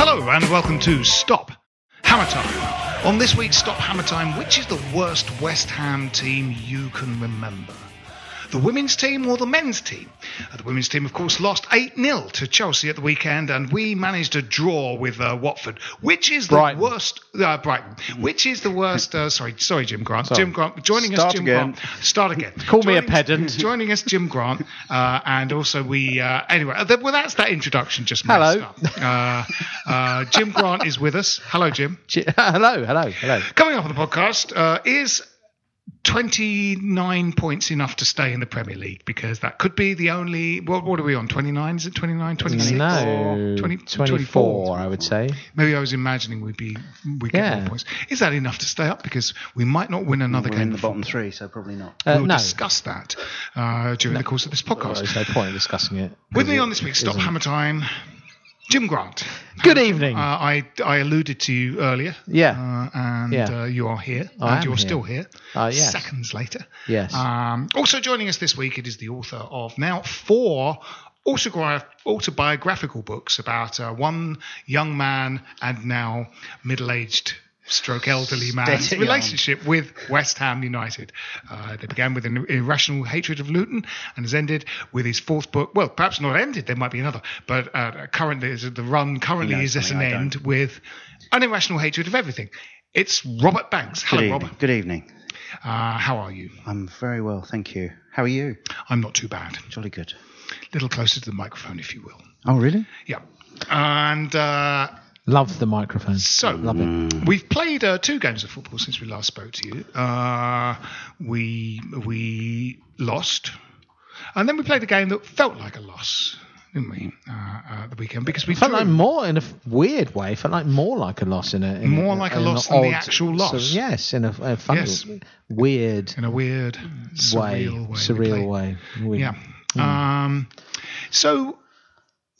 Hello and welcome to Stop Hammer Time. On this week's Stop Hammer Time, which is the worst West Ham team you can remember? The women's team or the men's team? The women's team, of course, lost 8 0 to Chelsea at the weekend, and we managed a draw with uh, Watford. Which is the Brighton. worst? Uh, Brighton. Which is the worst? Uh, sorry, sorry, Jim Grant. Sorry. Jim Grant joining us. Start Jim again. Grant. Start again. Call me a pedant. Joining us, Jim Grant, uh, and also we. Uh, anyway, uh, well, that's that introduction. Just Hello. Uh, uh, Jim Grant is with us. Hello, Jim. Hello, hello, hello. Coming up on the podcast uh, is 29 points enough to stay in the Premier League because that could be the only. What, what are we on? 29? Is it 29? 26? No, 20, 24, I would say. Maybe I was imagining we'd be we get Yeah. more points. Is that enough to stay up? Because we might not win another We're game. in the bottom three, so probably not. Uh, we'll no, discuss that uh, during the course of this Well, podcast. there's no point in discussing it. With me on this week's Stop Hammer Time, Jim Grant. Good evening. Uh, I I alluded to you earlier. Yeah. Uh, and Yeah. Uh, you are here. I and you're here. still here. Uh, yes. Seconds later. Yes. Um, also joining us this week, it is the author of now four autobiographical books about uh, one young man and now middle-aged stroke elderly man's on. relationship with West Ham United. Uh, they began with an irrational hatred of Luton and has ended with his fourth book. Well, perhaps not ended. There might be another, but uh, currently is the run currently is at an I end don't. with an irrational hatred of everything. It's Robert Banks. Good Hello, evening. Robert. Good evening. Uh, how are you? I'm very well, thank you. How are you? I'm not too bad. Jolly good. A little closer to the microphone, if you will. Oh, really? Yeah. And uh, Love the microphone. so Love it. we've played uh, two games of football since we last spoke to you. Uh, we we lost, and then we played a game that felt like a loss, didn't we? Uh, uh, the weekend because we Felt drew. like more in a weird way. Felt like more like a loss in a in More like a loss an than the actual loss. yes, in a, a funny, Yes. weird in a weird, way, surreal way. surreal way. Weird. Yeah. Hmm. Um, so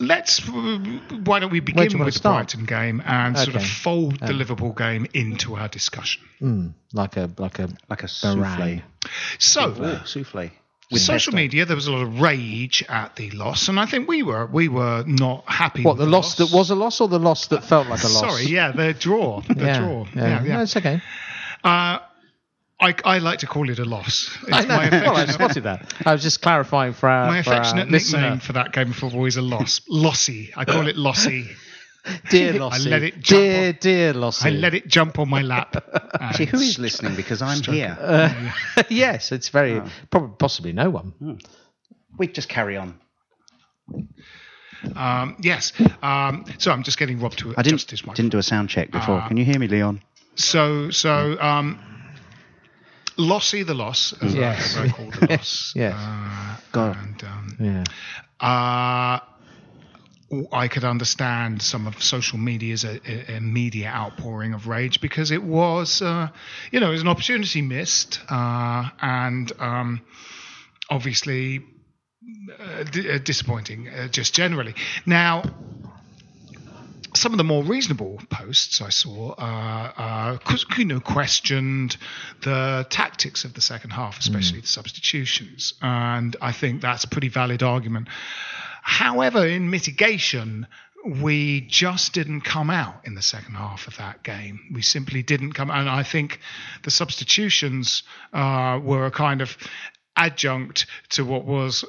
let's. Why don't we Where do begin with the start? Brighton game and sort of Okay. fold the Liverpool game into our discussion? Mm, like a like a Like a meringue. souffle. So. Souffle. With social media, there was a lot of rage at the loss, and I think we were we were not happy. What with the loss that was a loss or the loss that felt like a loss? Sorry, yeah, the draw, the yeah, draw. Yeah, Yeah, yeah. No, it's okay. Uh, I, I like to call it a loss. It's I know. well, I spotted that. I was just clarifying for our, my for our affectionate listener. nickname for that game of football is a loss. Lossy. I call it Lossy. Dear Lossie. let it jump dear, on- dear Lossie. I let it jump on my lap. Actually, who and is listening? Because I'm here. yes, it's very probably possibly no one. we just carry on. Um, yes. Um, so I'm just getting Rob to I didn't adjust his microphone. didn't do a sound check before. Ah. Can you hear me, Leon? So so um, Lossy the loss, as, I, Yes. as I call the loss. Yes. Uh, God. And um, Yeah. uh, I could understand some of social media's a, a, a media outpouring of rage because it was, uh, you know, it was an opportunity missed, uh, and um, obviously uh, d- uh, disappointing, uh, just generally. Now, some of the more reasonable posts I saw, uh, uh, you know, questioned the tactics of the second half, especially the substitutions, and I think that's a pretty valid argument. However, in mitigation, we just didn't come out in the second half of that game. We simply didn't come, and I think the substitutions uh, were a kind of adjunct to what was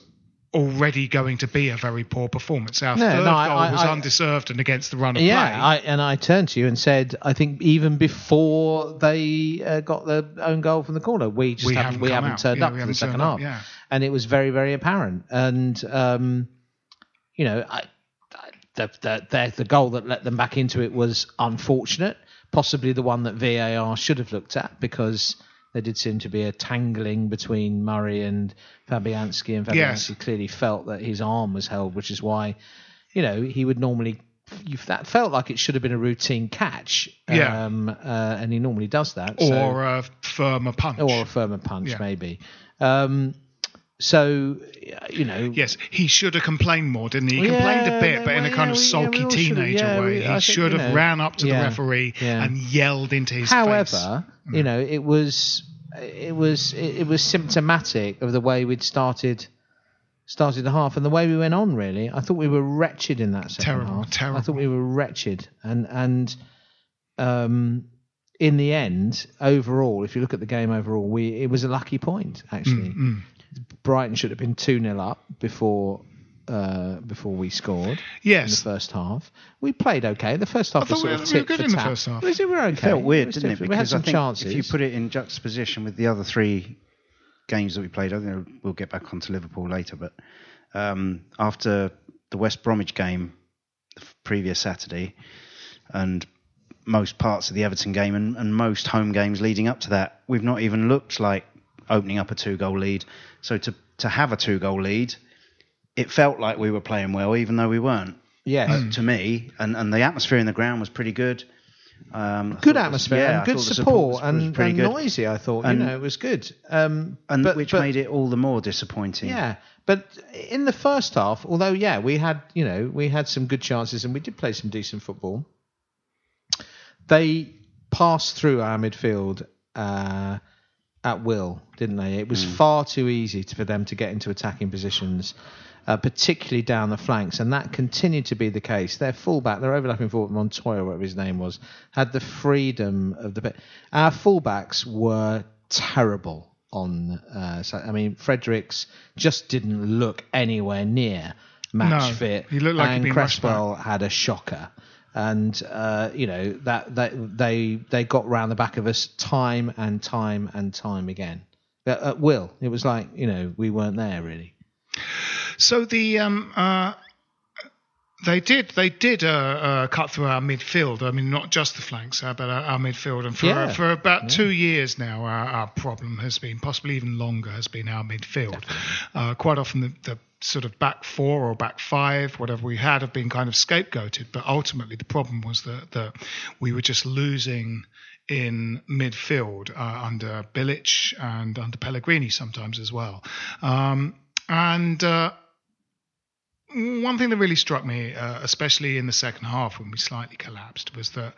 already going to be a very poor performance. Our No, third no, I- goal I- was I- undeserved and against the run of Yeah, play. I, and I turned to you and said, I think even before they uh, got the own goal from the corner, we just We haven't, haven't we haven't turned Yeah, up for the second up, half, yeah. and it was very very apparent. And um, you know, I, I, the, the the the goal that let them back into it was unfortunate, possibly the one that VAR should have looked at because. There did seem to be a tangling between Murray and Fabianski, and Fabianski Yes. clearly felt that his arm was held, which is why you know, he would normally. That felt like it should have been a routine catch. Yeah. Um, uh, and he normally does that. so- or a firmer punch. or a firmer punch, Yeah. maybe. Um, so, you know. Yes, he should have complained more, didn't he? He Yeah, complained a bit, but in a kind yeah, of yeah, sulky should've- teenager yeah, way. we- I he think, should you have know, ran up to yeah, the referee yeah. and yelled into his face. However, Mm. you know, it was it was it, was symptomatic of the way we'd started started the half and the way we went on. Really, I thought we were wretched in that second Terrible, half. I thought we were wretched, and and um, in the end, overall, if you look at the game overall, we it was a lucky point actually. Mm, Brighton should have been two 0 up before. Uh, before we scored Yes. in the first half, we played okay. The first half I was thought sort we of were- we were good for in the first half. We were okay. It felt weird, was didn't it? different. we had Because some I think chances. if you put it in juxtaposition with the other three games that we played, I think we'll get back onto Liverpool later. But um, after the West Bromwich game the previous Saturday, and most parts of the Everton game, and, and most home games leading up to that, we've not even looked like opening up a two-goal lead. So to to have a two-goal lead, it felt like we were playing well, even though we weren't. Yes. uh, to me, and, and the atmosphere in the ground was pretty good. Um, good atmosphere yeah, and good support, was- was and, and noisy. I thought And- you know it was good, um, and but, which but- made it all the more disappointing. yeah. But in the first half, although yeah, we had you know we had some good chances and we did play some decent football. They passed through our midfield uh, at will, didn't they? It was far too easy to, for them to get into attacking positions. Uh, particularly down the flanks, and that continued to be the case. Their fullback, their overlapping fullback Montoya, whatever his name was, had the freedom of the. Our fullbacks were terrible on. Uh, I mean, Fredericks just didn't look anywhere near match No, fit. he looked like he'd and been Cresswell had a shocker. And uh, you know that, that they they got round the back of us time and time and time again. At, will, it was like you know we weren't there really. So the um, uh, they did they did uh, uh, cut through our midfield. I mean, not just the flanks, uh, but our, our midfield. And for Yeah. for about two years now, our, our problem has been, possibly even longer, has been our midfield. Uh, quite often, the, the sort of back four or back five, whatever we had, have been kind of scapegoated. But ultimately, the problem was that that we were just losing in midfield uh, under Bilic and under Pellegrini sometimes as well. Um, and uh, one thing that really struck me, uh, especially in the second half when we slightly collapsed, was that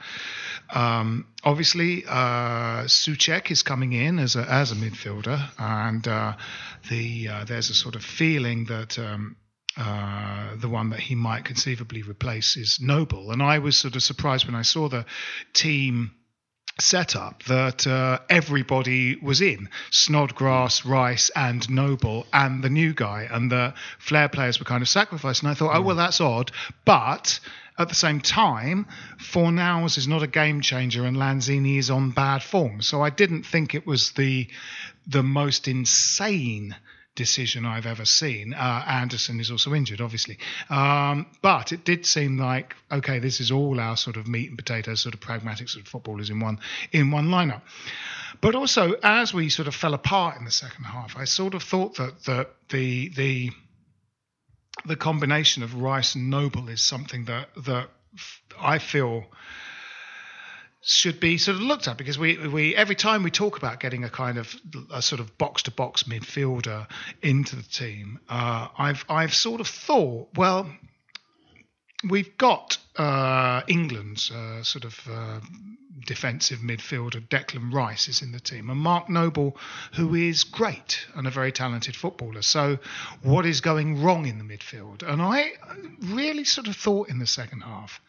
um, obviously uh, Soucek is coming in as a as a midfielder, and uh, the uh, there's a sort of feeling that. Um, uh, the one that he might conceivably replace is Noble, and I was sort of surprised when I saw the team setup that uh, everybody was in Snodgrass, Rice, and Noble, and the new guy, and the flair players were kind of sacrificed. And I thought, oh, well, that's odd. But at the same time, Fornals is not a game changer, and Lanzini is on bad form. So I didn't think it was the the most insane decision I've ever seen. Uh, Anderson is also injured, obviously. Um, but it did seem like, okay, this is all our sort of meat and potatoes, sort of pragmatic sort of footballers in one in one lineup. But also, as we sort of fell apart in the second half, I sort of thought that that the the the combination of Rice and Noble is something that that I feel should be sort of looked at because we we every time we talk about getting a kind of a sort of box to box midfielder into the team, uh, I've I've sort of thought, well, we've got uh, England's uh, sort of uh, defensive midfielder Declan Rice is in the team, and Mark Noble, who is great and a very talented footballer. So, what is going wrong in the midfield? And I really sort of thought in the second half.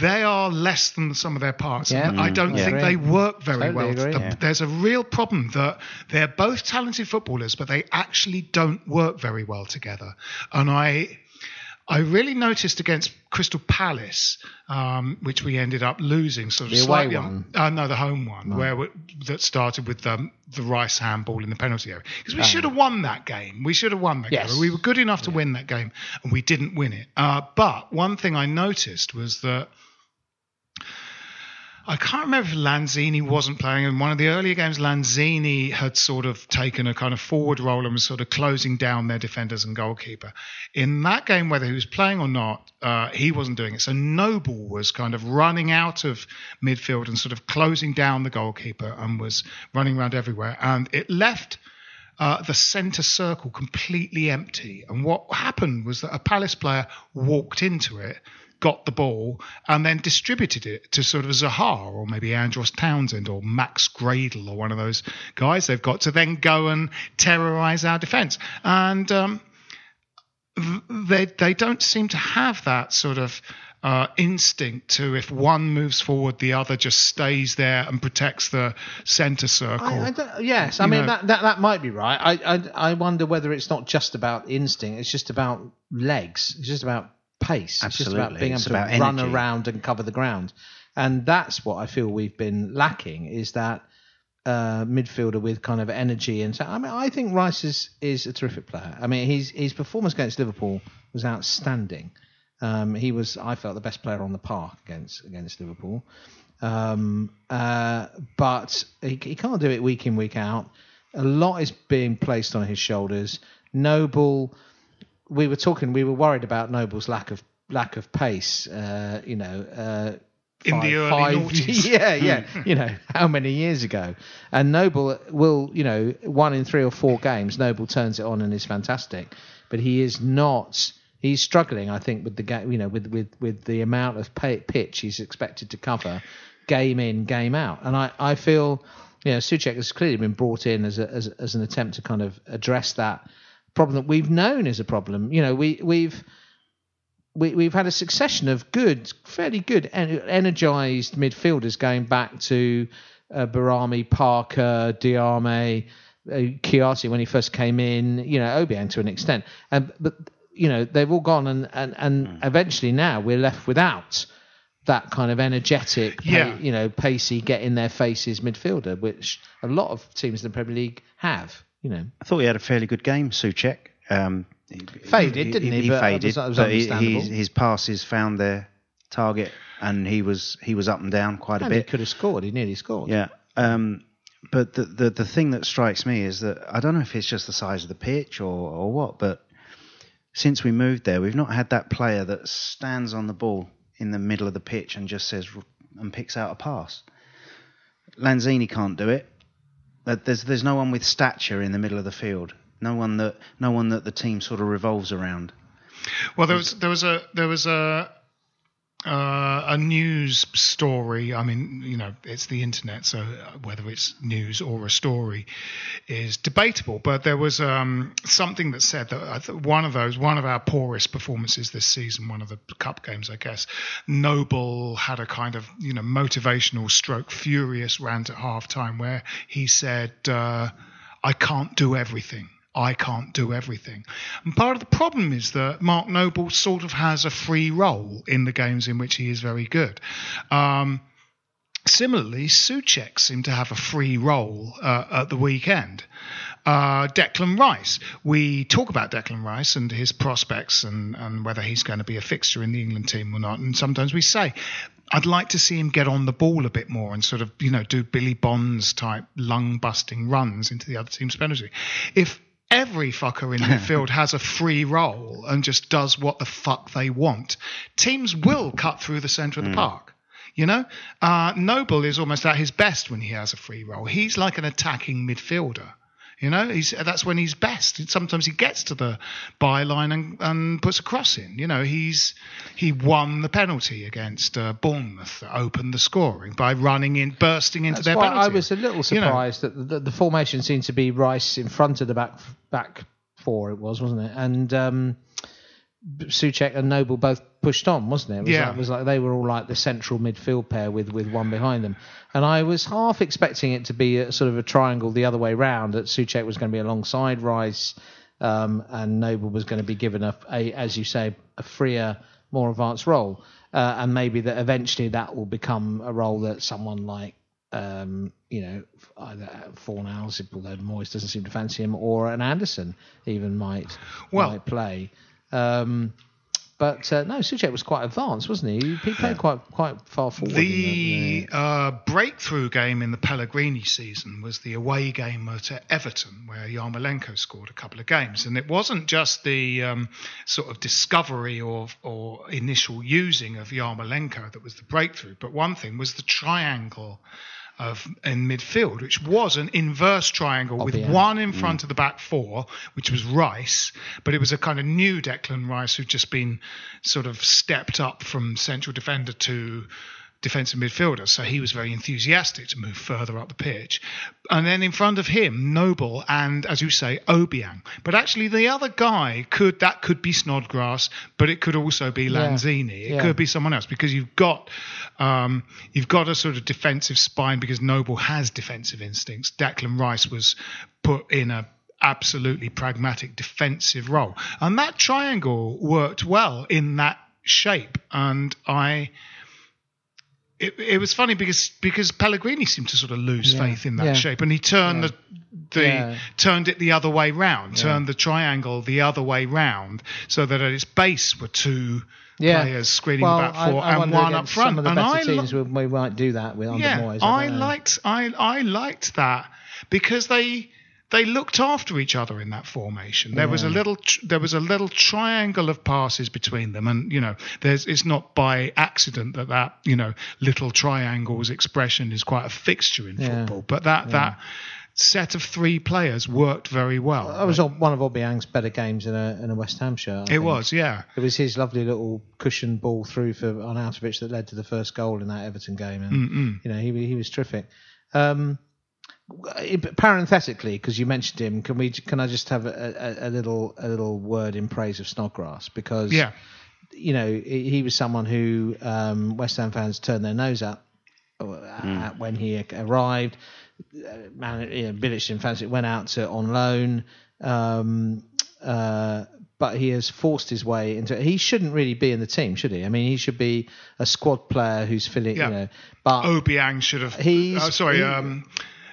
They are less than some of their parts. Yeah. and I don't mm-hmm. Yeah. think Agree. they work very Totally well. agree. The- Yeah. There's a real problem that they're both talented footballers, but they actually don't work very well together. And I I really noticed against Crystal Palace, um, which we ended up losing, sort of The away slightly. one? Uh, no, the home one, where we, that started with um, the Rice handball in the penalty area. Because we should have won that game. We should have won that. Yes. game. We were good enough to win that game, and we didn't win it. Uh, but one thing I noticed was that. I can't remember if Lanzini wasn't playing. In one of the earlier games, Lanzini had sort of taken a kind of forward role and was sort of closing down their defenders and goalkeeper. In that game, whether he was playing or not, uh, he wasn't doing it. So Noble was kind of running out of midfield and sort of closing down the goalkeeper and was running around everywhere. And it left uh, the centre circle completely empty. And what happened was that a Palace player walked into it, got the ball, and then distributed it to sort of Zaha or maybe Andros Townsend or Max Gradel or one of those guys they've got to then go and terrorise our defence. And um, they they don't seem to have that sort of uh, instinct to if one moves forward, the other just stays there and protects the centre circle. I, I yes, I You mean that, that that might be right. I, I I wonder whether it's not just about instinct; it's just about legs. It's just about pace. It's just about Absolutely. being It's able to about run energy. around and cover the ground, and that's what I feel we've been lacking. Is that uh, midfielder with kind of energy and so. I mean, I think Rice is is a terrific player. I mean, his his performance against Liverpool was outstanding. Um, he was, I felt, the best player on the park against against Liverpool. Um, uh, but he, he can't do it week in week out. A lot is being placed on his shoulders. Noble, we were talking, we were worried about Noble's lack of lack of pace. Uh, you know, uh, In the early noughties. yeah, yeah. you know, how many years ago? And Noble will, you know, one in three or four games, Noble turns it on and is fantastic. But he is not. He's struggling, I think, with the game. You know, with with with the amount of pay, pitch he's expected to cover, game in, game out. And I I feel, you know, Soucek has clearly been brought in as a, as as an attempt to kind of address that problem that we've known is a problem. You know, we we've we, we've had a succession of good, fairly good, en- energized midfielders going back to uh, Behrami, Parker, Diame, uh, Chiati when he first came in, you know, Obiang to an extent. And, but, you know, they've all gone and, and, and eventually now we're left without that kind of energetic, Yeah. you know, pacey, get in their faces midfielder, which a lot of teams in the Premier League have, you know. I thought he had a fairly good game, Soucek. Um, he- Faded, didn't he? He, But it faded, was- it was but he, he, his passes found their target, and he was he was up and down quite a And he bit. could have scored. He nearly scored. Yeah. Um, but the, the the thing that strikes me is that I don't know if it's just the size of the pitch or, or what, but since we moved there, we've not had that player that stands on the ball in the middle of the pitch and just says and picks out a pass. Lanzini can't do it. There's there's no one with stature in the middle of the field. No one that no one that the team sort of revolves around. Well, there was there was a there was a uh, a news story. I mean, you know, it's the internet, so whether it's news or a story is debatable. But there was um, something that said that one of those, one of our poorest performances this season, one of the cup games, I guess. Noble had a kind of you know motivational stroke, furious rant at half time where he said, uh, "I can't do everything." I can't do everything. And part of the problem is that Mark Noble sort of has a free role in the games in which he is very good. Um, similarly, Soucek seemed to have a free role uh, at the weekend. Uh, Declan Rice. We talk about Declan Rice and his prospects and, and whether he's going to be a fixture in the England team or not. And sometimes we say, I'd like to see him get on the ball a bit more and sort of, you know, do Billy Bonds type lung busting runs into the other team's penalty. If every fucker in midfield has a free role and just does what the fuck they want, teams will cut through the centre of the park. You know, uh, Noble is almost at his best when he has a free role. He's like an attacking midfielder. You know, he's that's when he's best. Sometimes he gets to the byline and, and puts a cross in. You know, he's he won the penalty against uh, Bournemouth that opened the scoring by running in, bursting into That's their why penalty. I was a little You know, surprised that the, the formation seemed to be Rice in front of the back back four. It was, wasn't it? And um, Soucek and Noble both pushed on, wasn't it? It was, Yeah. like, it was like they were all like the central midfield pair with, with one behind them. And I was half expecting it to be a, sort of a triangle the other way round. That Soucek was going to be alongside Rice, um, and Noble was going to be given a, a, as you say, a freer, more advanced role. Uh, and maybe that eventually that will become a role that someone like um, you know, either Fornals, although Moyes doesn't seem to fancy him, or an Anderson even might Well- might play. Um, but uh, no, Soucek was quite advanced, wasn't he? He played quite quite far forward. The uh, breakthrough game in the Pellegrini season was the away game at uh, Everton, where Yarmolenko scored a couple of games, and it wasn't just the um, sort of discovery or or initial using of Yarmolenko that was the breakthrough, but one thing was the triangle. Of in midfield, which was an inverse triangle with one in front of the back four, which was Rice, but it was a kind of new Declan Rice who'd just been sort of stepped up from central defender to defensive midfielder, so he was very enthusiastic to move further up the pitch. And then in front of him, Noble and, as you say, Obiang. But actually, the other guy could that could be Snodgrass, but it could also be Lanzini. It Yeah. could be someone else because you've got um, you've got a sort of defensive spine because Noble has defensive instincts. Declan Rice was put in a absolutely pragmatic defensive role, and that triangle worked well in that shape. And I it, it was funny because because Pellegrini seemed to sort of lose Yeah, faith in that yeah. shape, and he turned the the Yeah. turned it the other way round, turned the triangle the other way round, so that at its base were two yeah. players screening well, back four I and one up front. Some of the and better I teams we, we might do that with under yeah, Moyes. I, don't liked I I liked that because they they looked after each other in that formation. There was a little tr- there was a little triangle of passes between them, and you know, there's it's not by accident that that you know little triangles expression is quite a fixture in Yeah. football. But that that set of three players worked very well. That was one of Obiang's better games in a in a West Ham shirt. I it think. was, yeah. It was his lovely little cushion ball through for on Arnautovic that led to the first goal in that Everton game, and you know he he was terrific. Um, parenthetically, because you mentioned him, can we can I just have a, a, a little a little word in praise of Snodgrass because Yeah. you know he he was someone who um, West Ham fans turned their nose at, uh, at when he arrived. Uh, Man, you know, Bilic didn't fancy it, went out to on loan. Um, uh, but he has forced his way into. He shouldn't really be in the team, should he? I mean, he should be a squad player who's filling. Yeah. You know, but Obiang should have. He's- oh, sorry. he- um,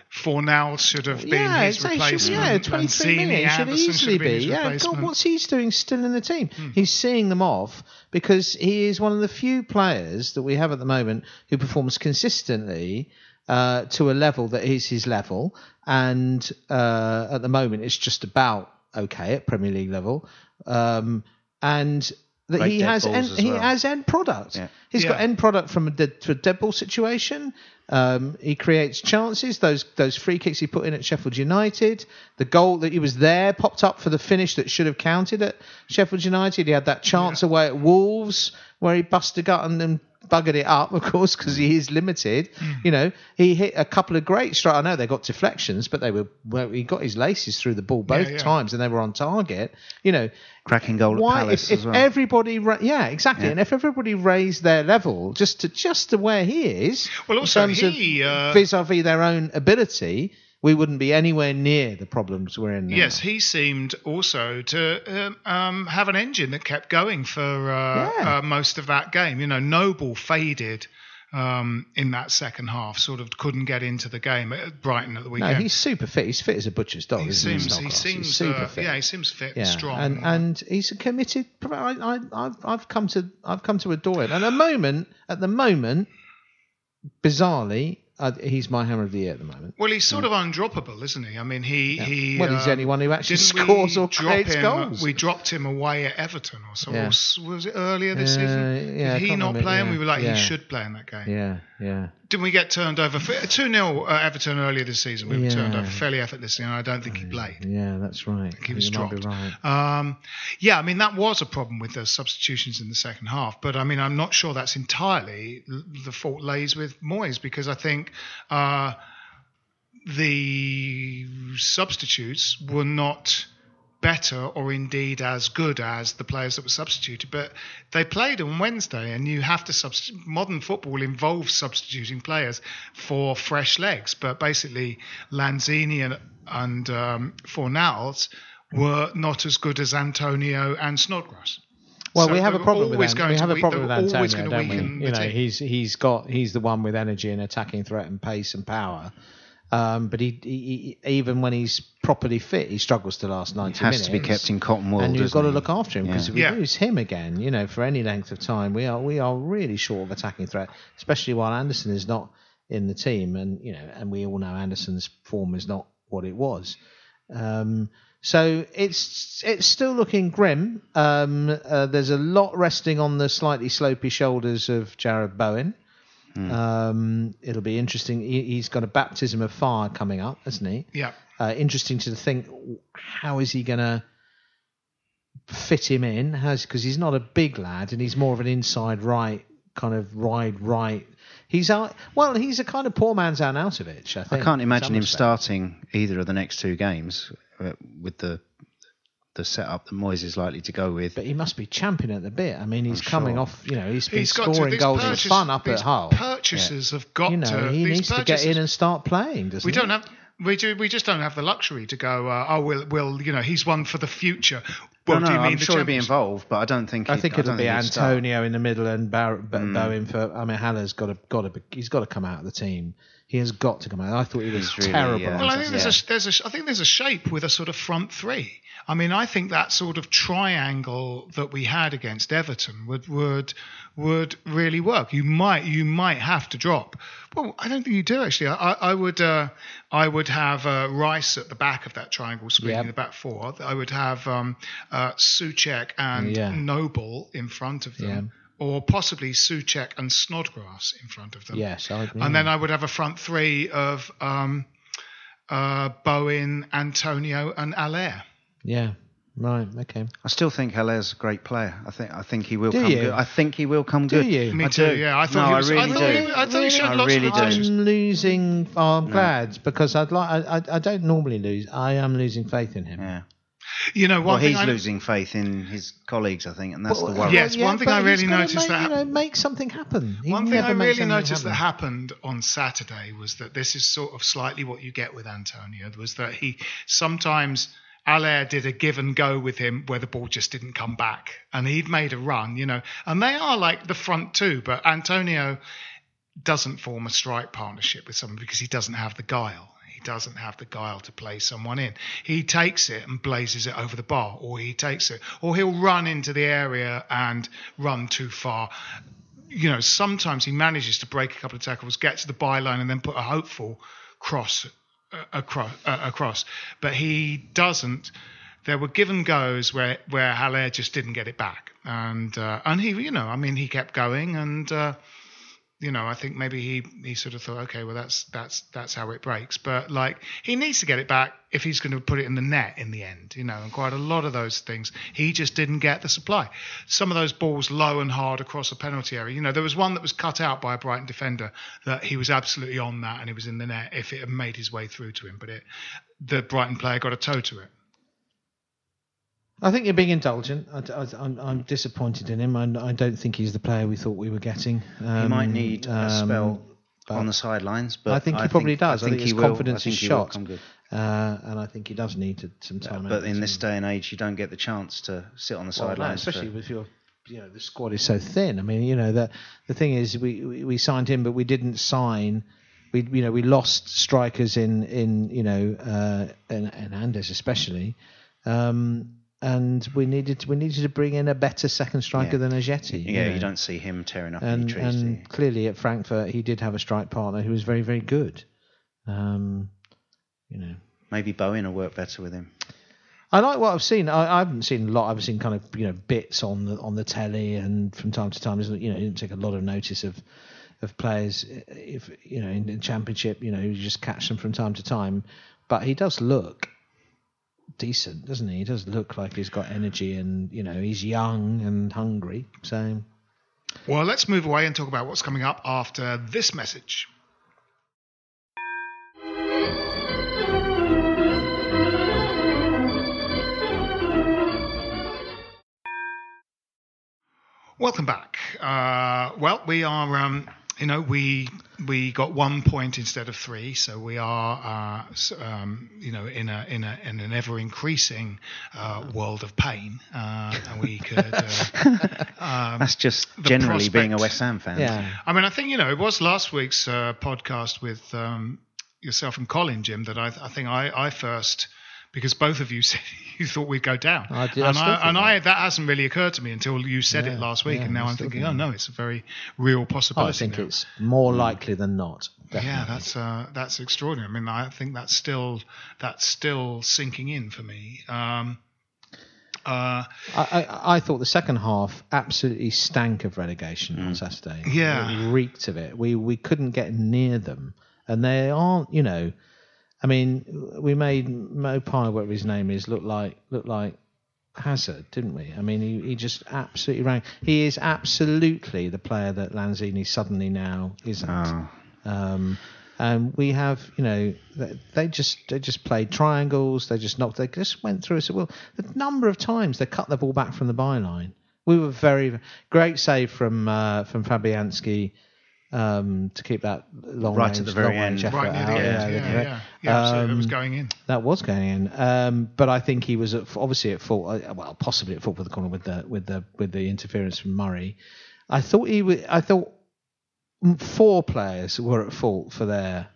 Fornal should have been yeah, his he should- replacement. yeah, 23 Lanzini, minutes should Anderson easily have been be. his Yeah, God. Hmm. what's he's doing still in the team? He's seeing them off because he is one of the few players that we have at the moment who performs consistently uh, to a level that is his level, and uh, at the moment it's just about okay at Premier League level, um, and. That Great he has end, as he has end product. Yeah. He's got end product from a dead, to a dead ball situation. Um, he creates chances. Those those free kicks he put in at Sheffield United, the goal that he was there popped up for the finish that should have counted at Sheffield United. He had that chance away at Wolves where he busted a gut and then buggered it up, of course, because he is limited. You know, he hit a couple of great strikes. I know they got deflections, but they were well, he got his laces through the ball both yeah. times and they were on target. You know, Cracking goal at why Palace if, if as well. everybody ra- yeah exactly Yeah. and if everybody raised their level just to just to where he is Well, in also terms he, of uh, vis-a-vis their own ability we wouldn't be anywhere near the problems we're in now. Yes, he seemed also to um, um, have an engine that kept going for uh, Yeah. uh, most of that game. You know, Noble faded um, in that second half, sort of couldn't get into the game at Brighton at the weekend. no he's super fit he's fit as a butcher's dog he isn't seems, he Snodgrass? He's seems, super uh, fit yeah, he seems fit, yeah, and strong, and and he's a committed. I, I, I've I've come to I've come to adore him. And the moment, at the moment, bizarrely, uh, he's my hammer of the year at the moment. Well, he's sort of undroppable, isn't he? I mean, he he. Well, he's the um, only one who actually scores or creates him- goals. We dropped him away at Everton or so. Yeah. was it earlier this Uh, season? yeah, Did he not remember, play? And we were like, yeah. he should play in that game. Yeah, yeah. didn't we get turned over? Two 0 uh, Everton earlier this season. We were turned over fairly effortlessly, and I don't think he played. Yeah, that's right. He was dropped. right. Um, yeah, I mean that was a problem with the substitutions in the second half, but I mean I'm not sure that's entirely the fault lays with Moyes because I think uh, the substitutes were not better or indeed as good as the players that were substituted, but they played on Wednesday, and you have to substitute. Modern football involves substituting players for fresh legs, but basically Lanzini and, and um, Fornals were not as good as Antonio and Snodgrass. Well, So we have a problem with always An- going we have a problem with they were always Antonio, don't we? You know, team. he's he's got he's the one with energy and attacking threat and pace and power. Um, but he, he, he even when he's properly fit, he struggles to last ninety has minutes. to be kept in cotton wool. and you've doesn't got to look after him because Yeah. if we Yeah. lose him again, you know, for any length of time, we are we are really short of attacking threat, especially while Anderson is not in the team, and you know, and we all know Anderson's form is not what it was. Um, so it's it's still looking grim. Um, uh, there's a lot resting on the slightly slopey shoulders of Jarrod Bowen. Um, it'll be interesting. He, he's got a baptism of fire coming up, hasn't he? Yeah. Uh, interesting to think how is he going to fit him in? Because he's not a big lad and he's more of an inside right kind of wide right. He's out. Well, he's a kind of poor man's Arnautovic. I I think. can't imagine him respects. starting either of the next two games uh, with the the setup that Moyes is likely to go with. But he must be champing at the bit. I mean, he's I'm coming sure. off. You know, he's been He's got to, scoring goals. purchase- It's fun up at Hull. Purchases have got You know, to. he these needs to get in and start playing. Doesn't We he? don't have. We do. We just don't have the luxury to go. Uh, oh, we'll, we'll. You know, he's one for the future. Well, no, do no, you mean I'm sure he'll be involved, but I don't think. I think it'll don't be think. Antonio in the middle and Bar- Bo- Bowen for. I mean, Haller's got to got to he's got to come out of the team. He has got to come out. I thought he was really, terrible. yeah. Well, I think Yeah. there's a there's a I think there's a shape with a sort of front three. I mean, I think that sort of triangle that we had against Everton would would would really work. You might you might have to drop. Well, I don't think you do actually. I, I would uh, I would have uh, Rice at the back of that triangle, screening Yep. the back four. I would have um, uh, Soucek and Yeah. Noble in front of them. Yeah. Or possibly Soucek and Snodgrass in front of them. Yes, I agree. And then I would have a front three of um, uh, Bowen, Antonio, and Haller. yeah, right, okay. I still think Haller's a great player. I think I think he will Do come you? good. I think he will come Do good. you? Me I too. do. Yeah, I thought no, he was. I really thought do. He, I thought he showed I lots really of do. potential. I'm losing. Oh, I'm glad because I'd like. I, I, I don't normally lose. I am losing faith in him. Yeah. You know, one Well, he's I, losing faith in his colleagues, I think, and that's Well, the worry. Yes, one thing I really noticed make, that- you know, make something happen. He One thing never I really anything noticed that happened on Saturday was that this is sort of slightly what you get with Antonio was that he sometimes Haller did a give and go with him where the ball just didn't come back and he'd made a run, you know, and they are like the front two, but Antonio doesn't form a strike partnership with someone because he doesn't have the guile. Doesn't have the guile to play someone in. He takes it and blazes it over the bar, or he takes it, or he'll run into the area and run too far you know, sometimes he manages to break a couple of tackles, get to the byline, and then put a hopeful cross uh, across. Uh, across. But he doesn't. There were give and goes where where Haller just didn't get it back, and uh, and he, you know, I mean, he kept going, and uh, you know, I think maybe he he sort of thought, okay, well, that's that's that's how it breaks. But like, he needs to get it back if he's going to put it in the net in the end, you know. And quite a lot of those things, he just didn't get the supply. Some of those balls low and hard across the penalty area. You know, there was one that was cut out by a Brighton defender that he was absolutely on that, and it was in the net if it had made his way through to him. But it, the Brighton player got a toe to it. I think you're being indulgent. I, am I'm disappointed in him. I, I don't think he's the player we thought we were getting. Um, He might need a um, spell on the sidelines, but I think he probably does. I think, his he will. confidence I think is shot, uh, and I think he does need to, some time. out But in this day and age, you don't get the chance to sit on the Well, no, sidelines. for- especially with your, you know, the squad is so thin. I mean, you know, the the thing is, we, we, we signed him, but we didn't sign. We you know we lost strikers in in you know uh, and, and Andes especially, um, and we needed to, we needed to bring in a better second striker Yeah. than Ajeti. yeah, know. you don't see him tearing up any and trees. you? and clearly at Frankfurt he did have a strike partner who was very very good. Um, you know. Maybe Bowen will work better with him. I like what I've seen. I, I haven't seen a lot. I've seen kind of you know bits on the on the telly and from time to time. You know, you didn't take a lot of notice of of players. If you know in the championship, you know you just catch them from time to time, but he does look decent, doesn't he? He does look like he's got energy and you know he's young and hungry. So Well, let's move away and talk about what's coming up after this message. Welcome back. Uh, well, we are, um, you know, we we got one point instead of three, so we are, uh, um, you know, in a in a in an ever increasing uh, world of pain, uh, and we could. Uh, That's just the generally being a West Ham fan. yeah, I mean, I think you know it was last week's uh, podcast with um, yourself and Colin, Jim, that I, I think I, I first because both of you said you thought we'd go down, I did- and still I, and that. I that hasn't really occurred to me until you said it last week, yeah, and now I I'm still thinking, oh no, it's a very real Oh, I think now. it's more likely than not. yeah, that's uh, that's extraordinary. I mean, I think that's still that's still sinking in for me. Um, uh, I, I, I thought the second half absolutely stank of relegation on Saturday. Yeah. it reeked of it. We we couldn't get near them, and they aren't. You know, I mean, we made Maupay, whatever his name is, look like look like Hazard, didn't we? I mean, he, he just absolutely rang. He is absolutely the player that Lanzini suddenly now isn't. Oh. Um, and we have, you know, they, they just they just played triangles. They just knocked. They just went through us. Well, the number of times they cut the ball back from the byline. We were very great save from uh, from Fabianski um, to keep that long Right range, at the very long range end. right near the out. end, yeah, yeah, yeah, yeah, absolutely, it was Um, going in. that was going in, um, but I think he was at, obviously at fault. uh, Well, possibly at fault for the corner with the with the with the interference from Murray. I thought he was. I thought four players were at fault for their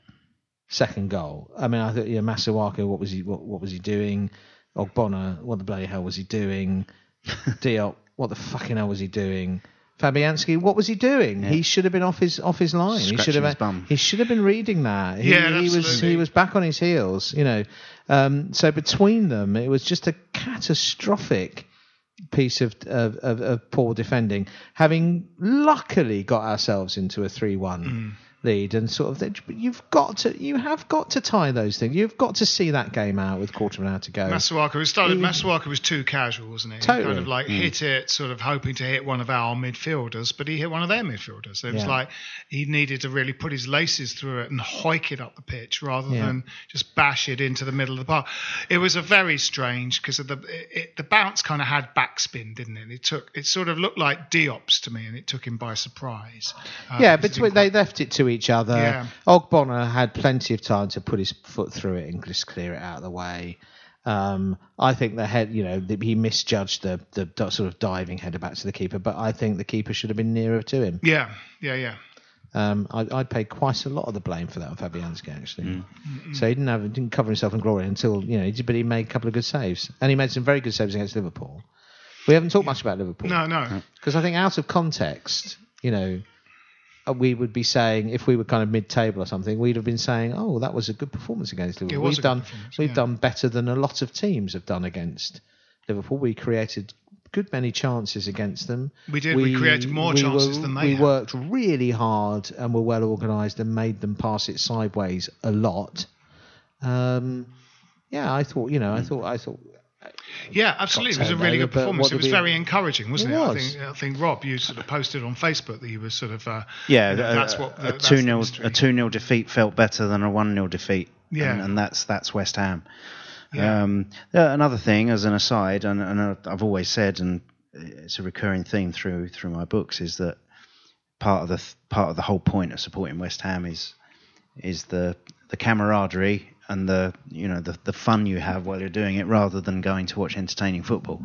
second goal. I mean, I thought yeah, Masuaku, what was he what, what was he doing? Ogbonna, what the bloody hell was he doing? Diop, what the fucking hell was he doing? Fabianski, what was he doing? He should have been off his off his line. he should have his bum. he should have been reading that. He, Yeah, he was he was back on his heels, you know. Um, so between them, it was just a catastrophic piece of, of, of, of poor defending. Having luckily got ourselves into a three-one Mm. Lead, and sort of, that- you've got to you have got to tie those things. You've got to see that game out with quarter of an hour to go. Masuaku was started. He- Masuaku was too casual, wasn't he? He Totally. kind of like Mm. hit it, sort of hoping to hit one of our midfielders, but he hit one of their midfielders. It was Yeah. like he needed to really put his laces through it and hoik it up the pitch rather Yeah. than just bash it into the middle of the park. It was a very strange because the it, it, the bounce kind of had backspin, didn't it? It took it sort of looked like Diop's to me, and it took him by surprise. Uh, yeah, because he between they quite- left it to each other. Yeah. Ogbonna had plenty of time to put his foot through it and just clear it out of the way. Um, I think the head, you know, the, he misjudged the, the sort of diving header back to the keeper, but I think the keeper should have been nearer to him. yeah, yeah, yeah. Um, I, I'd pay quite a lot of the blame for that on Fabianski actually. So he didn't have didn't cover himself in glory until you know, he did, but he made a couple of good saves, and he made some very good saves against Liverpool. We haven't talked much about Liverpool. No, no. Because I think out of context, you know, we would be saying if we were kind of mid-table or something, we'd have been saying, "Oh, that was a good performance against Liverpool. we've done we've yeah. done better than a lot of teams have done against Liverpool. We created good many chances against them. We did. We created more we chances were- than they We had. worked really hard and were well organised and made them pass it sideways a lot. Um, yeah, I thought you know, I thought I thought Yeah, absolutely. It was a really good performance. It was very encouraging, wasn't It it? I think I think Rob, you sort of posted on Facebook that you were sort of uh, Yeah, that's what a two the 0 a two 0 defeat felt better than a one 0 defeat. Yeah. and, and that's that's West Ham. Yeah. Um, another thing, as an aside, and, and uh, I've always said, and it's a recurring theme through through my books, is that part of the th- part of the whole point of supporting West Ham is is the the camaraderie and the you know the the fun you have while you're doing it, rather than going to watch entertaining football.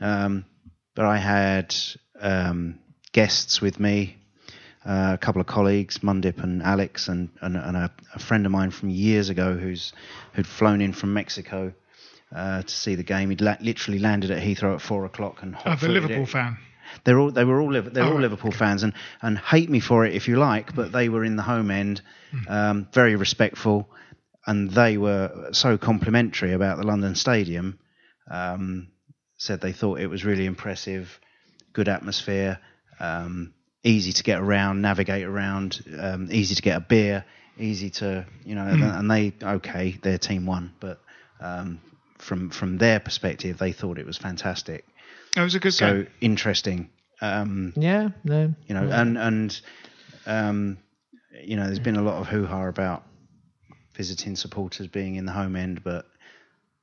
Um, but I had um, guests with me, uh, a couple of colleagues, Mundip and Alex, and, and, and a, a friend of mine from years ago who's who'd flown in from Mexico uh, to see the game. He'd la- literally landed at Heathrow at four o'clock and a hot-footed Liverpool it. fan. They're all they were all they're Oh, all Liverpool fans and and hate me for it if you like, but they were in the home end, um, very respectful, and they were so complimentary about the London Stadium. Um, said they thought it was really impressive, good atmosphere. Um, easy to get around, navigate around, um, easy to get a beer, easy to you know, and, and they okay, their team won, but um, from from their perspective, they thought it was fantastic. It was a good So game. interesting. Um, Yeah, no. you know, and and um, you know, there's been a lot of hoo ha about visiting supporters being in the home end, but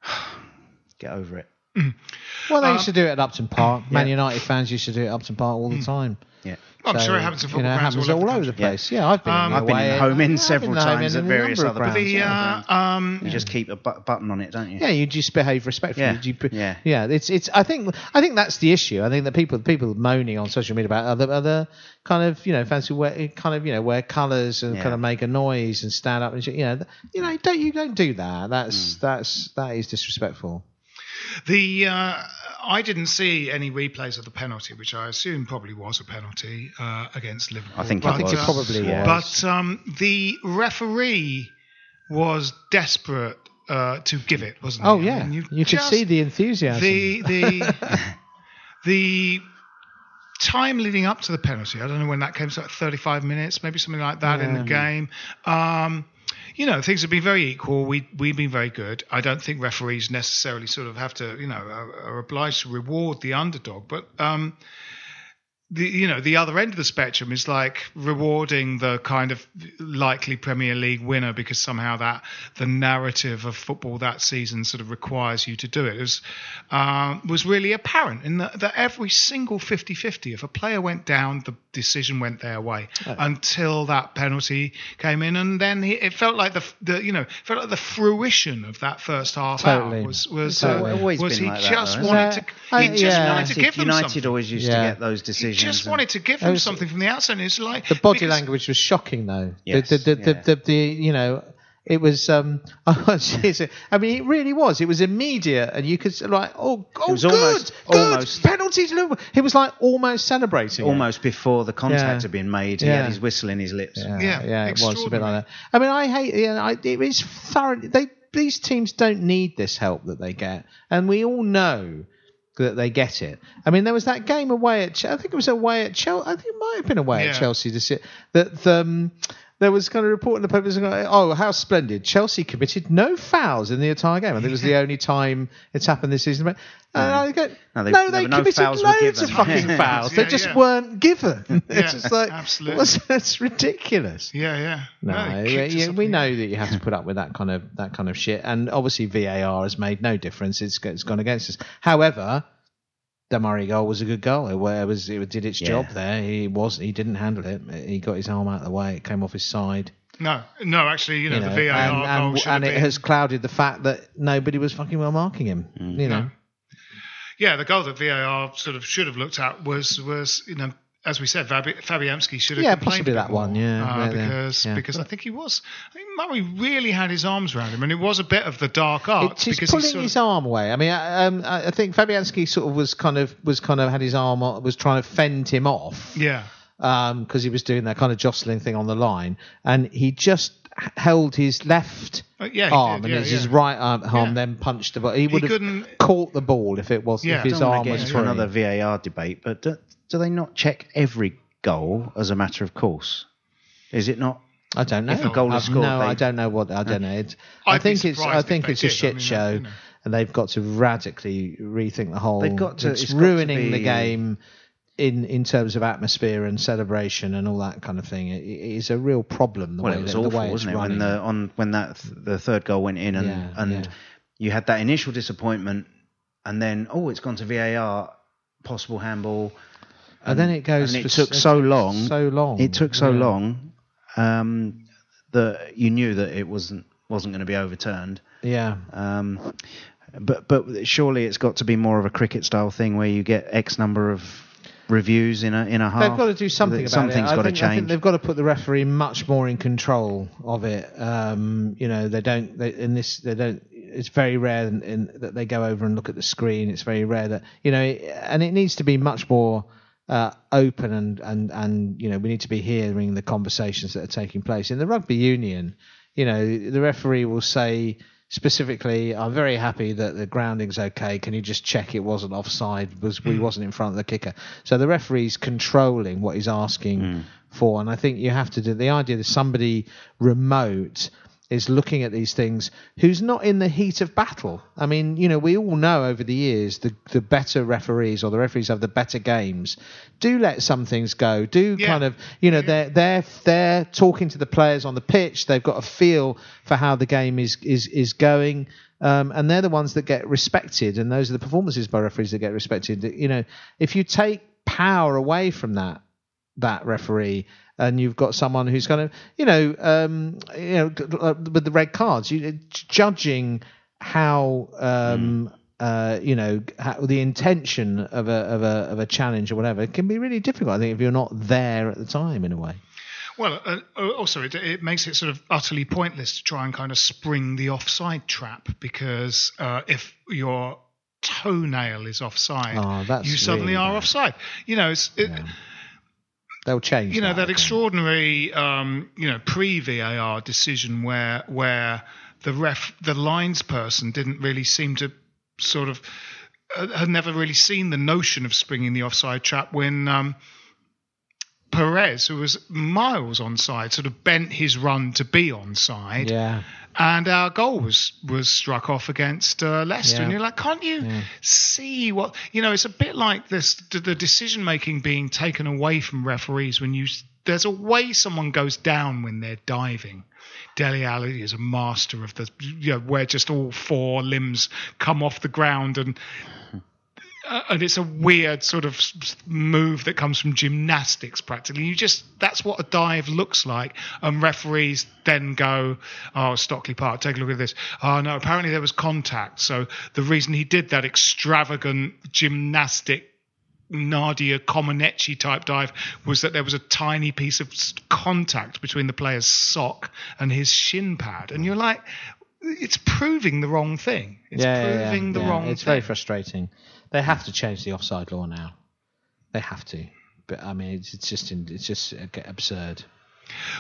get over it. Well, they Um, used to do it at Upton Park. Man Yeah. United fans used to do it at Upton Park all the time. Yeah, I'm So, sure it happens in you football know, it grounds all, all over the the place. Yeah, I've been. Um, in the I've been in home end. end several been in home times at in various other grounds. The Yeah. uh, um, you just keep a bu- button on it, don't you? Yeah, you just behave respectfully. Yeah, You, yeah. yeah. It's it's. I think I think that's the issue. I think that people people moaning on social media about other other kind of you know fans who wear kind of you know wear colours and Yeah. kind of make a noise and stand up and shit, you know you know don't you don't do that. Mm. That's that's that is disrespectful. The uh, I didn't see any replays of the penalty, which I assume probably was a penalty uh, against Liverpool. I think but, it I think it was. probably was. But um, the referee was desperate uh, to give it, wasn't he? oh I yeah, mean, you, you could see the enthusiasm. the the the time leading up to the penalty. I don't know when that came. So like 35 minutes, maybe something like that in the game. Um, you know, things have been very equal. We we've been very good. I don't think referees necessarily sort of have to, you know, are, are obliged to reward the underdog, but. Um, the you know the other end of the spectrum is like rewarding the kind of likely Premier League winner because somehow that the narrative of football that season sort of requires you to do it. It was um, was really apparent in that, that every single 50-50, if a player went down, the decision went their way until that penalty came in, and then he, it felt like the, the you know felt like the fruition of that first half Totally. hour was was Totally. uh, was he like just though, wanted isn't to it? I- he just yeah. wanted to give them United something. always used Yeah. to get those He decisions. just wanted to give him something from the outset. It's like the body language was shocking though. Yes, the, the, the, yeah. the, the, the, you know, it was. Um, I mean, it really was. It was immediate, and you could like, oh, oh, was good, almost- good, almost- penalties. Liverpool. It was like almost celebrating. it. almost before the contact Yeah. had been made. He Yeah. had his whistle in his lips. Yeah, Yeah, yeah, it was a bit like that. I mean, I hate. You know, I, it is thoroughly. They these teams don't need this help that they get, and we all know that they get it. I mean, there was that game away at. I think it was away at Chelsea. I think it might have been away at Chelsea. To see that um, there was kind of report in the papers. going, Oh, how splendid! Chelsea committed no fouls in the entire game. I think it was the only time it's happened this season. But uh, and I go, No, no, they- they, there were no committed fouls were loads of fucking fouls. Yeah, they just yeah. weren't given. Yeah, it's just like absolutely. what's- that's ridiculous. Yeah, yeah. No, he yeah, yeah, we know that you have to put up with that kind of that kind of shit, and obviously VAR has made no difference. It's, it's gone against us. However, the Murray goal was a good goal. It, it was it did its Yeah. job there. He was he didn't handle it. He got his arm out of the way. It came off his side. No, no. Actually, you know, You know, the VAR and, goal and, should and have it been. has clouded the fact that nobody was fucking well marking him. Mm. You know, No. Yeah, the goal that VAR sort of should have looked at was was you know. As we said, Fabi- Fabianski should have Yeah, complained possibly a bit that one, yeah, uh, yeah, yeah, because yeah. because I think he was. I think Murray really had his arms around him, and it was a bit of the dark arts It's just because pulling he sort his of, arm away. I mean, I, um, I I think Fabianski sort of was kind of was kind of had his arm was trying to fend him off. yeah, because he was doing that kind of jostling thing on the line, and he just held his left Uh, yeah, arm did, and yeah, his, his right arm, arm then punched the ball. He would have couldn't- caught the ball if it was Yeah. if his don't arm was into free. another VAR debate, but do, do they not check every goal as a matter of course? Is it not? I don't know. If a goal is scored, no, they- I don't know what. I don't know. It's, I think it's. I think it's a did. I shit mean, show, you know. and they've got to radically rethink the whole. They've got to- It's, it's got to ruining the game. In, in terms of atmosphere and celebration and all that kind of thing, it, it is a real problem. The Well, way it was that- the awful, way wasn't it? running. When the on when that the third goal went in and Yeah, and yeah. you had that initial disappointment, and then oh, it's gone to VAR, possible handball. And then it goes and it took so long. so long. It took so Yeah. long um, that you knew that it wasn't wasn't going to be overturned. yeah, Um, but but surely it's got to be more of a cricket style thing where you get X number of reviews in a in a half. They've got to do something about Something's it. Got to think, think change. they've got to put the referee much more in control of it. Um, you know, they don't. They, in this, they don't. It's very rare in, in, that they go over and look at the screen. It's very rare that you know, and it needs to be much more uh, open and and and you know, we need to be hearing the conversations that are taking place in the rugby union. You know, the referee will say specifically, I'm very happy that the grounding's okay. Can you just check it wasn't offside? Was we wasn't in front of the kicker? So the referee's controlling what he's asking for, and I think you have to do the idea that somebody remote is looking at these things who's not in the heat of battle. I mean, you know, we all know over the years the the better referees or the referees have the better games do let some things go. Do Yeah. kind of, you know, they're they're they're talking to the players on the pitch. They've got a feel for how the game is is is going. Um, and they're the ones that get respected, and those are the performances by referees that get respected. You know, if you take power away from that that referee and you've got someone who's kind of you know um, you know uh, with the red cards you judging how um, uh, you know how, the intention of a of a of a challenge or whatever can be really difficult I think if you're not there at the time in a way Well, uh, uh, also it, it makes it sort of utterly pointless to try and kind of spring the offside trap because uh, if your toenail is offside, Oh, you suddenly really are bad. offside. You know, it's, it, they'll change you know that, that extraordinary um, you know pre VAR decision where where the ref the lines person didn't really seem to sort of uh, had never really seen the notion of springing the offside trap when um, Perez, who was miles onside, sort of bent his run to be onside, yeah and our goal was was struck off against uh, Leicester. Yeah. And you're like, can't you see what you know? It's a bit like this: the, the decision making being taken away from referees when you there's a way someone goes down when they're diving. Dele Alli is a master of the you know where just all four limbs come off the ground and. Uh, and it's a weird sort of move that comes from gymnastics practically. You just that's what a dive looks like. And referees then go, "Oh, Stockley Park, take a look at this. Oh no, apparently there was contact. So the reason he did that extravagant gymnastic Nadia Comaneci type dive was that there was a tiny piece of contact between the player's sock and his shin pad, and you're like, it's proving the wrong thing. It's yeah, yeah, proving yeah, the yeah. wrong. It's thing. very frustrating. They have to change the offside law now. They have to. But I mean, it's, it's just it's just uh, absurd.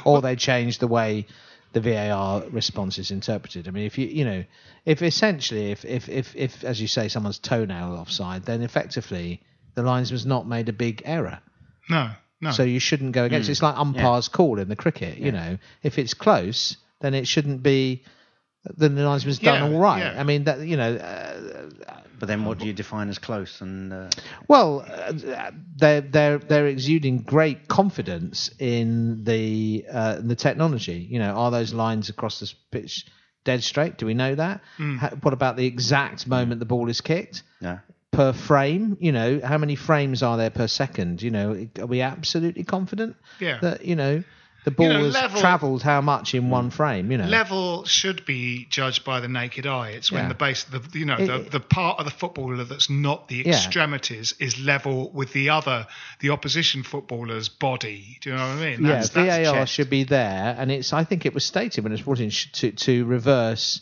Or they change the way the VAR response is interpreted. I mean, if you you know, if essentially if if if, if as you say someone's toenail offside, then effectively the linesman's not made a big error. No, no. So you shouldn't go against. It's like umpire's call in the cricket. You know, if it's close, then it shouldn't be. Then the linesman's done Yeah, all right. yeah. I mean, that you know, uh, But then, what do you define as close? And uh, well, uh, they're they're they're exuding great confidence in the uh, the technology. You know, are those lines across the pitch dead straight? Do we know that? Ha- What about the exact moment the ball is kicked? no, per frame. You know, how many frames are there per second? You know, are we absolutely confident Yeah. that you know the ball know, has level- travelled how much in one frame? You know, level should be judged by the naked eye. It's when Yeah. the base, the you know, It- the, the part of the footballer that's not the Yeah. extremities is level with the other, the opposition footballer's body. Do you know what I mean? yeah, That's, that's VAR checked. should be there, and it's. I think it was stated when it was brought in to to reverse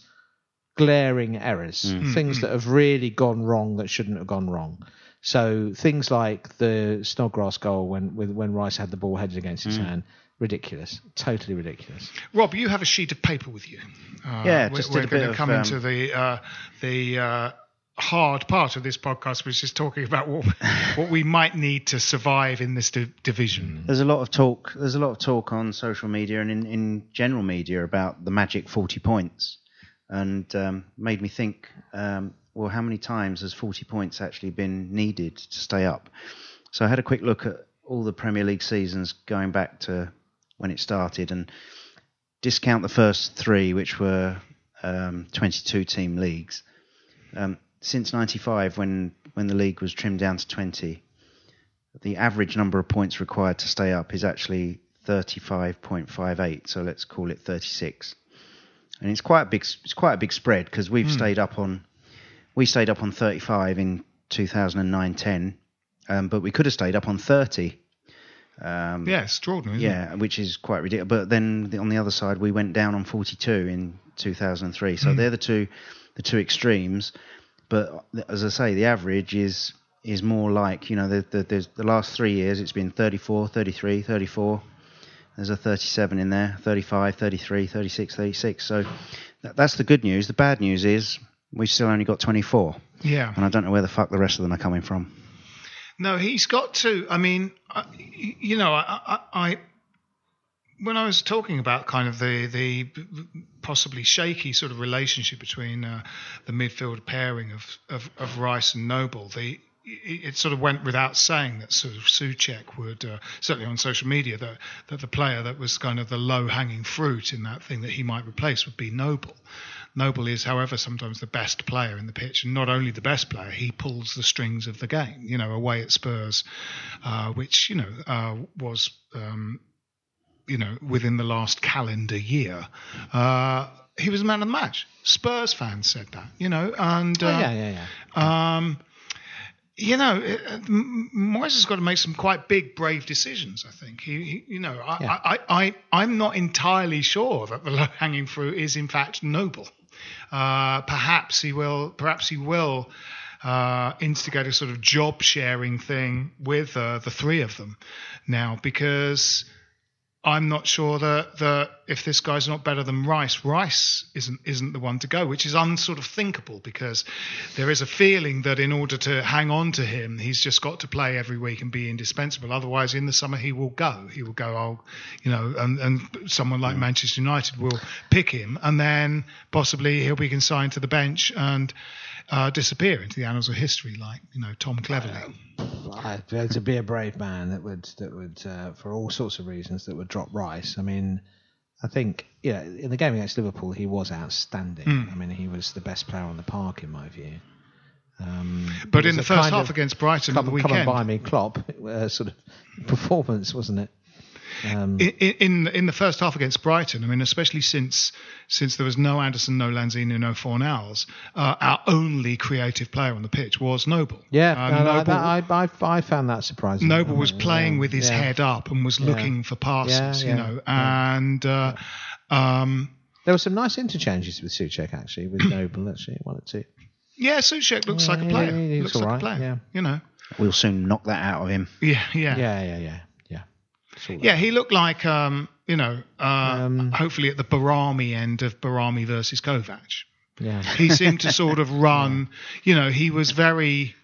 glaring errors, Mm. things that have really gone wrong that shouldn't have gone wrong. So things like the Snodgrass goal when when Rice had the ball headed against Mm. his hand, ridiculous, totally ridiculous. Rob, you have a sheet of paper with you. Uh, Yeah, we're, just we're a going to of, come um, into the uh, the uh, hard part of this podcast, which is talking about what what we might need to survive in this di- division. there's a lot of talk. There's a lot of talk on social media and in, in general media about the magic 40 points, and um, made me think. Um, well, how many times has 40 points actually been needed to stay up? So I had a quick look at all the Premier League seasons going back to when it started, and discount the first three, which were um, 22 team leagues. Um, since '95, when when the league was trimmed down to 20, the average number of points required to stay up is actually 35.58. So let's call it 36. And it's quite a big it's quite a big spread because we've stayed up on we stayed up on 35 in 2009-10, um, but we could have stayed up on 30. Um, Yeah, extraordinary. Isn't It? yeah, which is quite ridiculous. But then the, on the other side, we went down on 42 in 2003. So they're the two, the two extremes. But as I say, the average is is more like you know the, the, there's the last three years it's been 34, 33, 34. There's a 37 in there, 35, 33, 36, 36. So That- That's the good news. The bad news is we've still only got 24, Yeah. and I don't know where the fuck the rest of them are coming from. No, he's got to. I mean, I, you know, I, I, I when I was talking about kind of the the possibly shaky sort of relationship between uh, the midfield pairing of, of, of Rice and Noble, the it sort of went without saying that sort of Soucek would uh, certainly on social media that that the player that was kind of the low hanging fruit in that thing that he might replace would be Noble. Noble is, however, sometimes the best player in the pitch, and not only the best player, he pulls the strings of the game. You know, away at Spurs, uh, which you know uh, was. Um, you know, within the last calendar year, uh, he was the man of the match. Spurs fans said that, you know, and uh, Oh, yeah, yeah, yeah. um, you know, uh, M- Moyes has got to make some quite big, brave decisions. I think he, he you know, I, Yeah. I, I, I'm not entirely sure that the low-hanging fruit is in fact noble. Uh, perhaps he will, perhaps he will uh, instigate a sort of job-sharing thing with uh, the three of them now, because I'm not sure that, that if this guy's not better than Rice, Rice isn't isn't the one to go, which is unsort of thinkable because there is a feeling that in order to hang on to him, he's just got to play every week and be indispensable. Otherwise, in the summer he will go. He will go. Oh, you know, and, and someone like Manchester United will pick him, and then possibly he'll be consigned to the bench and uh, disappear into the annals of history, like you know Tom Cleverley. I, to be a brave man that would that would uh, for all sorts of reasons that would drop Rice. I mean, I think yeah, in the game against Liverpool he was outstanding. Hmm. I mean, he was the best player on the park in my view. Um, But in the first half against Brighton come, the come and weekend, buy me Klopp uh, sort of performance, wasn't it? Um, in, in in the first half against Brighton, I mean, especially since since there was no Anderson, no Lanzini, no Fornals, uh, our only creative player on the pitch was Noble. yeah, Um, no, no, Noble, that, I, I I found that surprising. Noble was Yeah, playing with his yeah. head up and was Yeah. looking for passes, Yeah, you yeah, know, and uh, um, There were some nice interchanges with Soucek actually, with Noble actually, one or two. yeah, Soucek looks Yeah, like a player. he looks looks like all a player. yeah. You know, We'll soon knock that out of him. yeah, yeah, Yeah, yeah, yeah, yeah. He looked like, um, you know, uh, Um, hopefully at the Behrami end of Behrami versus Kovac. yeah. He seemed to sort of run, you know, he was very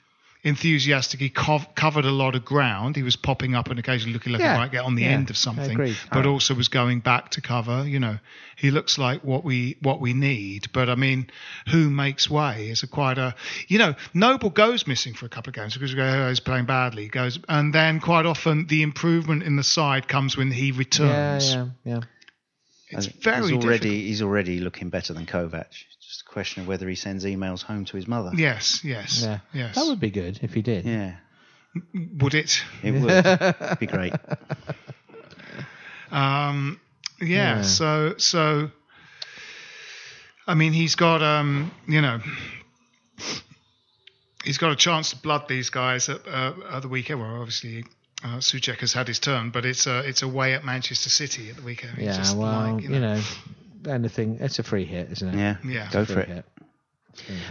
enthusiastic. He cov- covered a lot of ground. He was popping up and occasionally looking like Yeah, he might get on the yeah, end of something, agree. but also was going back to cover. You know, he looks like what we what we need. But I mean, who makes way is a quite a, you know, Noble goes missing for a couple of games because we go, oh, he's playing badly. He goes, and then quite often the improvement in the side comes when he Yeah, returns. yeah, yeah. It's And very he's already difficult. he's already looking better than Kovac. It's just a question of whether he sends emails home to his mother. Yes, yes, Yeah. yes. That would be good if he did. Yeah, Would it? it would be great. Um, yeah, Yeah. So so. I mean, he's got um, you know, he's got a chance to blood these guys at, uh, at the weekend. Well, obviously, uh, Soucek has had his turn, but it's a it's a away at Manchester City at the weekend. It's Yeah, just well, like, you, know. Anything. It's a free hit, isn't it? Yeah, Yeah. go for it. hit.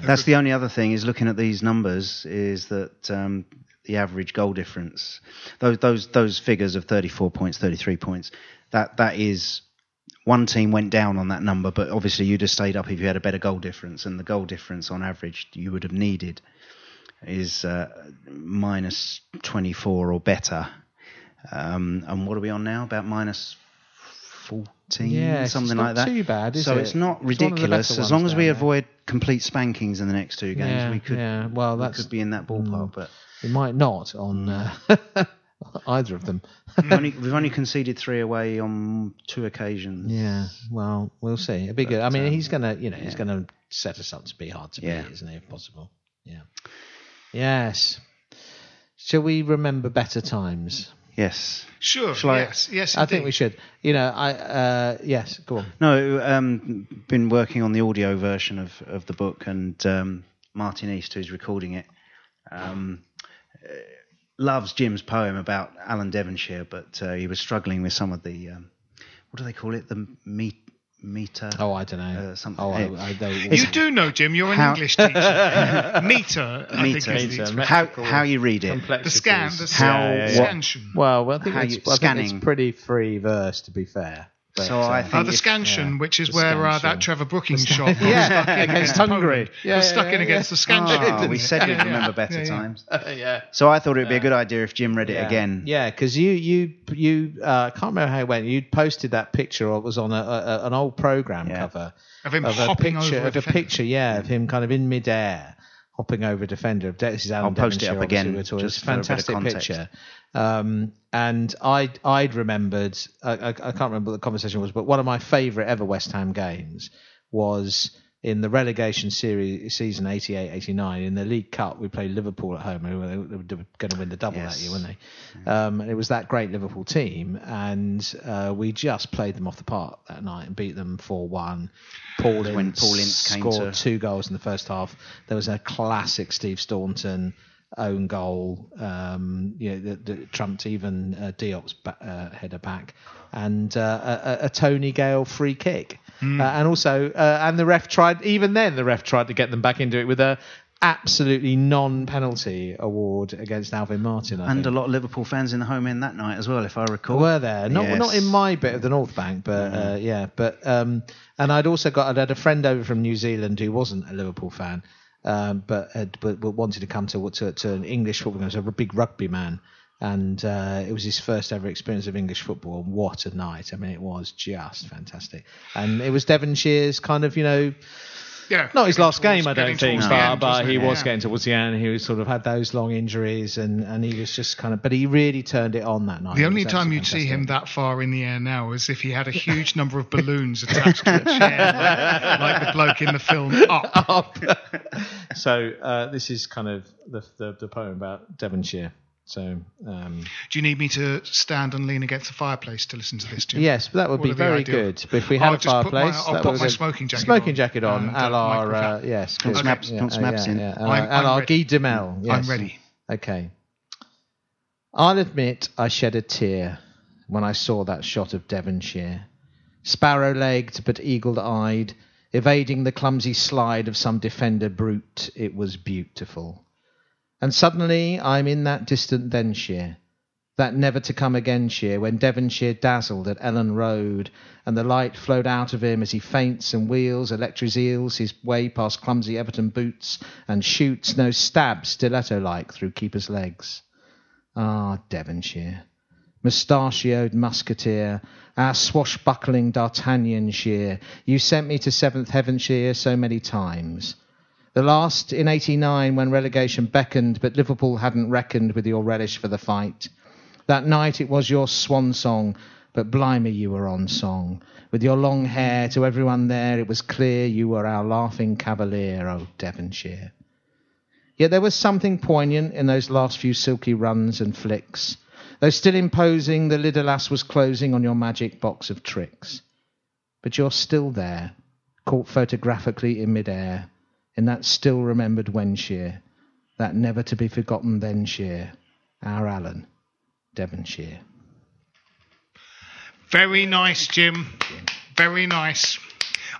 That's the only other thing is looking at these numbers is that um, the average goal difference, those those those figures of 34 points, 33 points, that that is one team went down on that number, but obviously you'd have stayed up if you had a better goal difference, and the goal difference on average you would have needed is uh, minus 24 or better. Um, and what are we on now? About minus 14, Yeah, it's something like that. too bad, so it? it's not It's one of the ridiculous better as long as we there. avoid complete spankings in the next two games. Yeah, we could, yeah. Well, we could be in that ballpark, but we might not on uh, either of them. we've, only, we've only conceded three away on two occasions. Yeah. Well, we'll see. It'd be good. I mean, um, he's gonna, you know, he's gonna set us up to be hard to Yeah. beat, isn't he? If possible. Yeah. Yes. Shall we remember better times? Yes. Sure. Shall I- yes. Yes. I think we should. You know, I uh, yes. Go on. No, um, been working on the audio version of, of the book, and um, Martin East, who's recording it, um, uh, loves Jim's poem about Alan Devonshire, but uh, he was struggling with some of the um, what do they call it? The meet, meter. Oh, I don't know. Uh, something- oh. I, I don't. You do know, Jim. You're an How- English teacher. Meter. I Meter. think Meter, how how you read it? the scan. The How- scan- what- scansion. Well, well, I think, How it's, you- I think it's pretty free verse, to be fair. But, So I uh, think Uh, the scansion, yeah, which is where uh, that Trevor Brooking's shot was Yeah, stuck in against Hungary. Yeah, was yeah, stuck in yeah, against the scansion. Oh, we said Yeah, you'd remember better Yeah, yeah. times. yeah. So I thought it'd be a good idea if Jim read it Yeah. again. Yeah, because you you you uh, I can't remember how it went. You posted that picture, or it was on a, a, an old program Yeah. cover Of him of a hopping picture over a of a defender. picture, yeah, of him kind of in midair, hopping over a defender. This is Alan I'll post it Devonshire, up again, obviously, just It's a for a fantastic picture. Um, and I I'd remembered I, I, I can't remember what the conversation was, but one of my favourite ever West Ham games was in the relegation series season 88-89 in the League Cup. We played Liverpool at home. and were, they were going to win the double Yes. that year, weren't they? Um, and it was that great Liverpool team, and uh, we just played them off the park that night and beat them four one. Paul when Paul Ince scored to- two goals in the first half. There was a classic Steve Staunton own goal, um, you know, that, that trumped even uh, Diop's ba- uh, header back, and uh, a, a- Tony Gale free kick, uh, and also uh, and the ref tried. Even then, the ref tried to get them back into it with a absolutely non-penalty award against Alvin Martin. I And think. a lot of Liverpool fans in the home end that night as well, if I recall. Were there? Not Yes. not in my bit of the North Bank, but uh, yeah. But um, and I'd also got I'd had a friend over from New Zealand who wasn't a Liverpool fan, um, but, had, but but wanted to come to to, to an English football game. Was a big rugby man, and uh, it was his first ever experience of English football. And what a night! I mean, it was just fantastic. And it was Devonshire's kind of you know Yeah. not his last game, I don't think, but, end, but he was Yeah. getting towards the end. He was sort of had those long injuries, and, and he was just kind of. But he really turned it on that night. The only time you'd see him that far in the air now is if he had a huge number of balloons attached to a chair, like, like the bloke in the film Up. up. so uh, this is kind of the, the the poem about Devonshire. So um, Do you need me to stand and lean against the fireplace to listen to this, Jim? yes, but that would What be be very ideal? good. But if we had I'll a just put my- fireplace, I'll that put was my a- smoking jacket smoking on jacket on, and, a uh, uh, yes, Put good. some abs- put some abs in. yeah, I'm- a la I'm ready. Guy Demel. Yes. I'm ready. Okay. I'll admit I shed a tear when I saw that shot of Devonshire. Sparrow legged but eagle eyed, evading the clumsy slide of some defender brute, it was beautiful. And suddenly I'm in that distant Denshire, that never to come again shire, when Devonshire dazzled at Elland Road, and the light flowed out of him as he faints and wheels, electric eels his way past clumsy Everton boots, and shoots, no stab, stiletto like, through keepers' legs. Ah, Devonshire, mustachioed musketeer, our swashbuckling D'Artagnan sheer, you sent me to seventh Heavenshire so many times. The last in 89 when relegation beckoned, but Liverpool hadn't reckoned with your relish for the fight. That night it was your swan song, but blimey you were on song. With your long hair to everyone there, it was clear you were our laughing cavalier, oh Devonshire. Yet there was something poignant in those last few silky runs and flicks. Though still imposing, the lid alas was closing on your magic box of tricks. But you're still there, caught photographically in midair, in that still remembered Wenshire, that never to be forgotten Thenshire, our Alan, Devonshire. Very nice, Jim. Very nice.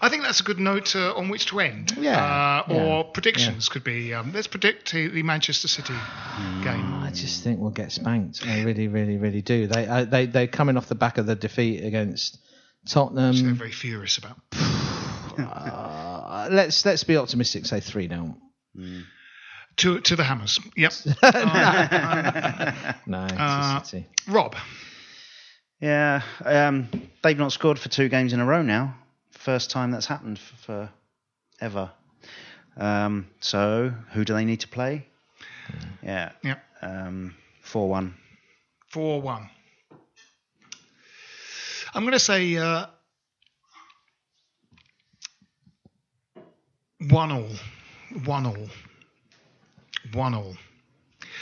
I think that's a good note uh, on which to end. Yeah, Uh, or yeah, predictions could be. Um, let's predict the Manchester City game. I just think we'll get spanked. I really, really, really do. They, uh, they, they're coming off the back of the defeat against Which they're Tottenham. very furious about. Uh, let's let's be optimistic. Say three now. To to the Hammers. Yep. No, Uh, City. Rob. Yeah, um, they've not scored for two games in a row now. First time that's happened for, for ever. Um, so who do they need to play? Yeah, Yep. um, four one. Four one. I'm going to say uh, one all. One all. One all.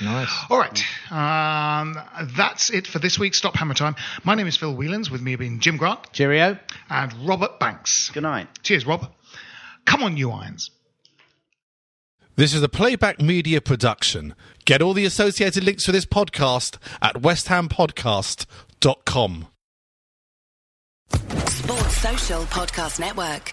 Nice. All right. Um, that's it for this week's Stop Hammer Time. My name is Phil Whelans, with me have been Jim Grant Cheerio. and Robert Banks. Good night. Cheers, Rob. Come on, you irons. This is a playback media production. Get all the associated links for this podcast at westhampodcast.com. Sports Social Podcast Network.